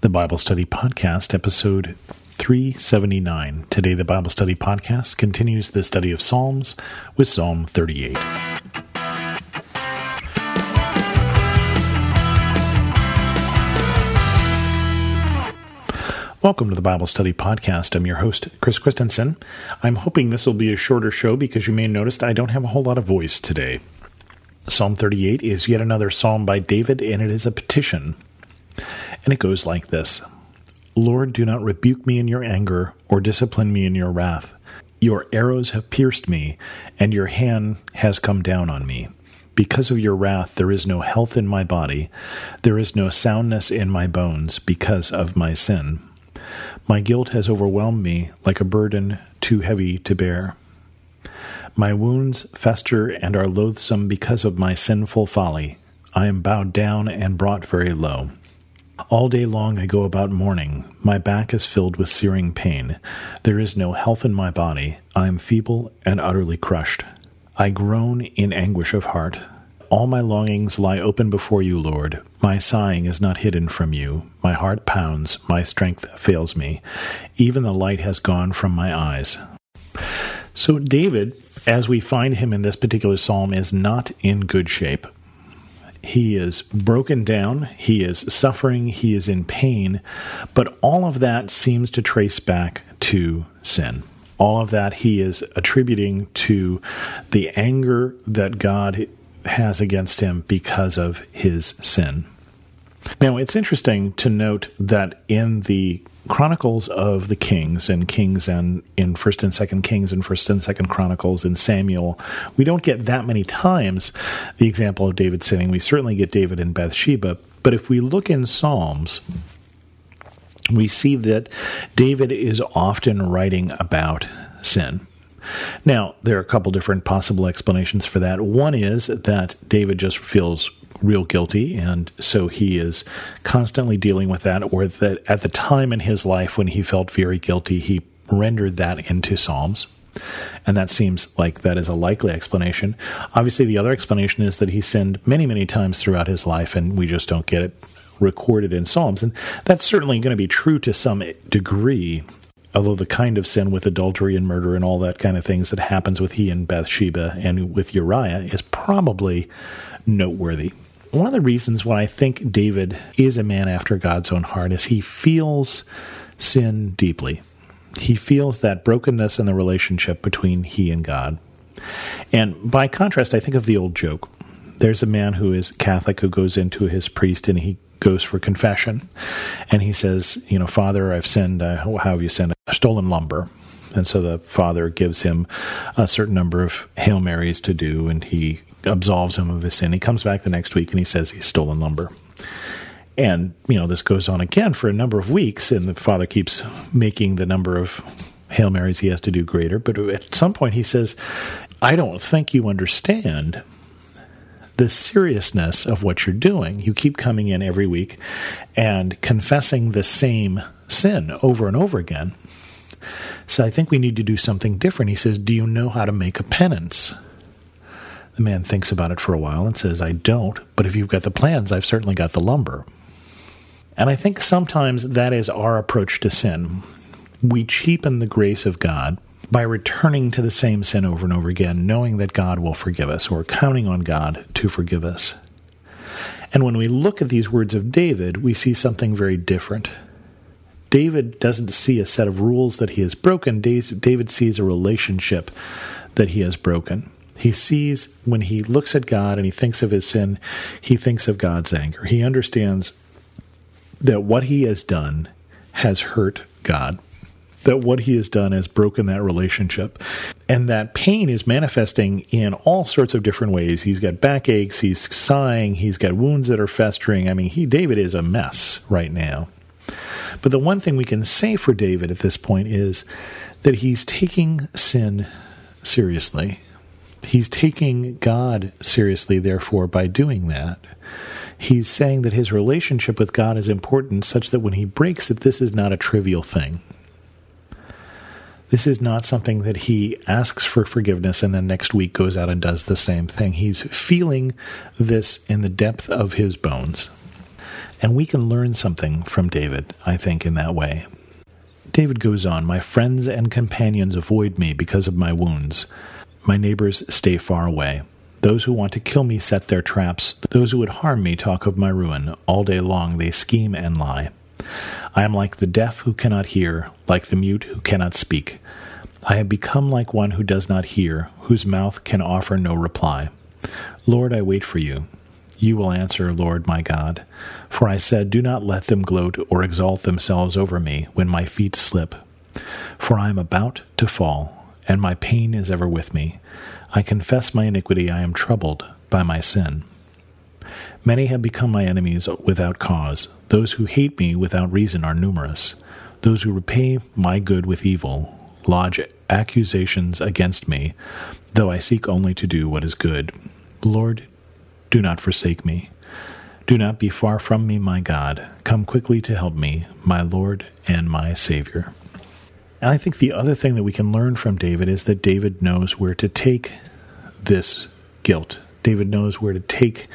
the Bible Study Podcast, episode 379. Today, the Bible Study Podcast continues the study of Psalms with Psalm 38. Welcome to the Bible Study Podcast. I'm your host, Chris Christensen. I'm hoping this will be a shorter show because you may have noticed I don't have a whole lot of voice today. Psalm 38 is yet another psalm by David, and it is a petition. And it goes like this Lord, do not rebuke me in your anger or discipline me in your wrath. Your arrows have pierced me, and your hand has come down on me. Because of your wrath, there is no health in my body, there is no soundness in my bones because of my sin. My guilt has overwhelmed me like a burden too heavy to bear. My wounds fester and are loathsome because of my sinful folly. I am bowed down and brought very low. All day long I go about mourning. My back is filled with searing pain. There is no health in my body. I am feeble and utterly crushed. I groan in anguish of heart. All my longings lie open before you, Lord. My sighing is not hidden from you. My heart pounds, my strength fails me. Even the light has gone from my eyes. So, David, as we find him in this particular psalm, is not in good shape. He is broken down, he is suffering, he is in pain, but all of that seems to trace back to sin. All of that he is attributing to the anger that God has against him because of his sin. Now, it's interesting to note that in the Chronicles of the Kings and Kings and in First and Second Kings and First and Second Chronicles and Samuel, we don't get that many times the example of David sinning. We certainly get David and Bathsheba, but if we look in Psalms, we see that David is often writing about sin. Now, there are a couple different possible explanations for that. One is that David just feels real guilty, and so he is constantly dealing with that, or that at the time in his life when he felt very guilty, he rendered that into Psalms. And that seems like that is a likely explanation. Obviously, the other explanation is that he sinned many, many times throughout his life, and we just don't get it recorded in Psalms. And that's certainly going to be true to some degree, although the kind of sin with adultery and murder and all that kind of things that happens with he and Bathsheba and with Uriah is probably noteworthy. One of the reasons why I think David is a man after God's own heart is he feels sin deeply. He feels that brokenness in the relationship between he and God. And by contrast, I think of the old joke. There's a man who is Catholic who goes into his priest and he goes for confession. And he says, You know, Father, I've sinned. Uh, how have you sinned? I've stolen lumber. And so the father gives him a certain number of Hail Marys to do, and he absolves him of his sin. He comes back the next week and he says he's stolen lumber. And, you know, this goes on again for a number of weeks, and the father keeps making the number of Hail Marys he has to do greater. But at some point he says, I don't think you understand the seriousness of what you're doing. You keep coming in every week and confessing the same sin over and over again. So I think we need to do something different. He says, Do you know how to make a penance? The man thinks about it for a while and says, I don't, but if you've got the plans, I've certainly got the lumber. And I think sometimes that is our approach to sin. We cheapen the grace of God by returning to the same sin over and over again, knowing that God will forgive us or counting on God to forgive us. And when we look at these words of David, we see something very different. David doesn't see a set of rules that he has broken. David sees a relationship that he has broken. He sees when he looks at God and he thinks of his sin, he thinks of God's anger. He understands that what he has done has hurt God, that what he has done has broken that relationship, and that pain is manifesting in all sorts of different ways. He's got backaches, he's sighing, he's got wounds that are festering. I mean, he David is a mess right now. But the one thing we can say for David at this point is that he's taking sin seriously He's taking God seriously, therefore, by doing that. He's saying that his relationship with God is important such that when he breaks it, this is not a trivial thing. This is not something that he asks for forgiveness and then next week goes out and does the same thing. He's feeling this in the depth of his bones. And we can learn something from David, I think, in that way. David goes on My friends and companions avoid me because of my wounds. My neighbors stay far away. Those who want to kill me set their traps. Those who would harm me talk of my ruin. All day long they scheme and lie. I am like the deaf who cannot hear, like the mute who cannot speak. I have become like one who does not hear, whose mouth can offer no reply. Lord, I wait for you. You will answer, Lord my God. For I said, Do not let them gloat or exalt themselves over me when my feet slip. For I am about to fall, and my pain is ever with me. I confess my iniquity, I am troubled by my sin. Many have become my enemies without cause. Those who hate me without reason are numerous. Those who repay my good with evil lodge accusations against me, though I seek only to do what is good. Lord, do not forsake me. Do not be far from me, my God. Come quickly to help me, my Lord and my Savior. And I think the other thing that we can learn from David is that David knows where to take this guilt. David knows where to take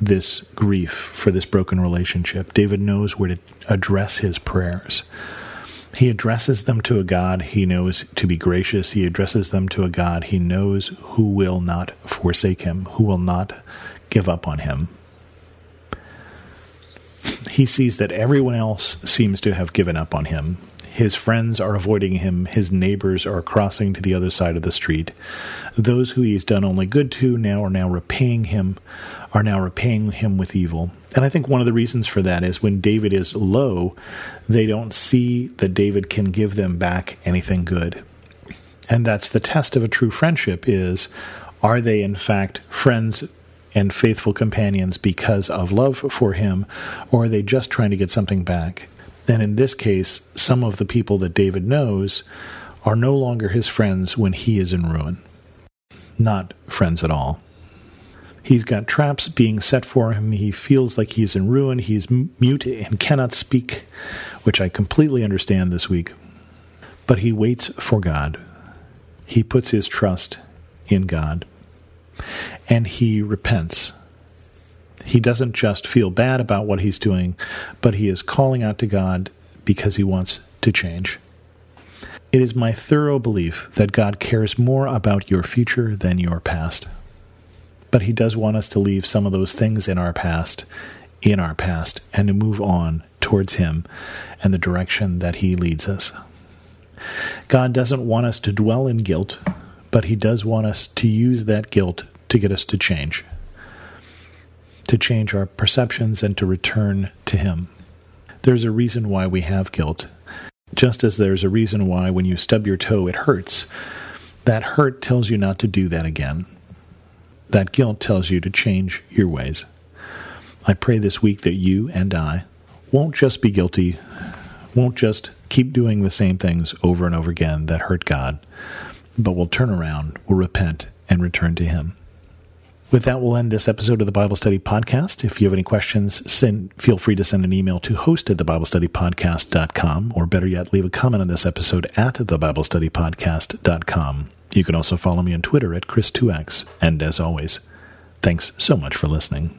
this grief for this broken relationship. David knows where to address his prayers. He addresses them to a God he knows to be gracious. He addresses them to a God he knows who will not forsake him, who will not give up on him. He sees that everyone else seems to have given up on him. His friends are avoiding him. His neighbors are crossing to the other side of the street. Those who he's done only good to now are now repaying him, are now repaying him with evil. And I think one of the reasons for that is when David is low, they don't see that David can give them back anything good. And that's the test of a true friendship is are they in fact friends and faithful companions because of love for him, or are they just trying to get something back? And in this case, some of the people that David knows are no longer his friends when he is in ruin. Not friends at all. He's got traps being set for him. He feels like he's in ruin. He's mute and cannot speak, which I completely understand this week. But he waits for God. He puts his trust in God. And he repents. He doesn't just feel bad about what he's doing, but he is calling out to God because he wants to change. It is my thorough belief that God cares more about your future than your past. But he does want us to leave some of those things in our past in our past and to move on towards him and the direction that he leads us. God doesn't want us to dwell in guilt, but he does want us to use that guilt to get us to change to change our perceptions and to return to Him. There's a reason why we have guilt. Just as there's a reason why when you stub your toe it hurts, that hurt tells you not to do that again. That guilt tells you to change your ways. I pray this week that you and I won't just be guilty, won't just keep doing the same things over and over again that hurt God, but will turn around, will repent, and return to Him. With that, we'll end this episode of the Bible Study Podcast. If you have any questions, send, feel free to send an email to host at thebiblestudypodcast.com, or better yet, leave a comment on this episode at thebiblestudypodcast.com. You can also follow me on Twitter at Chris2X. And as always, thanks so much for listening.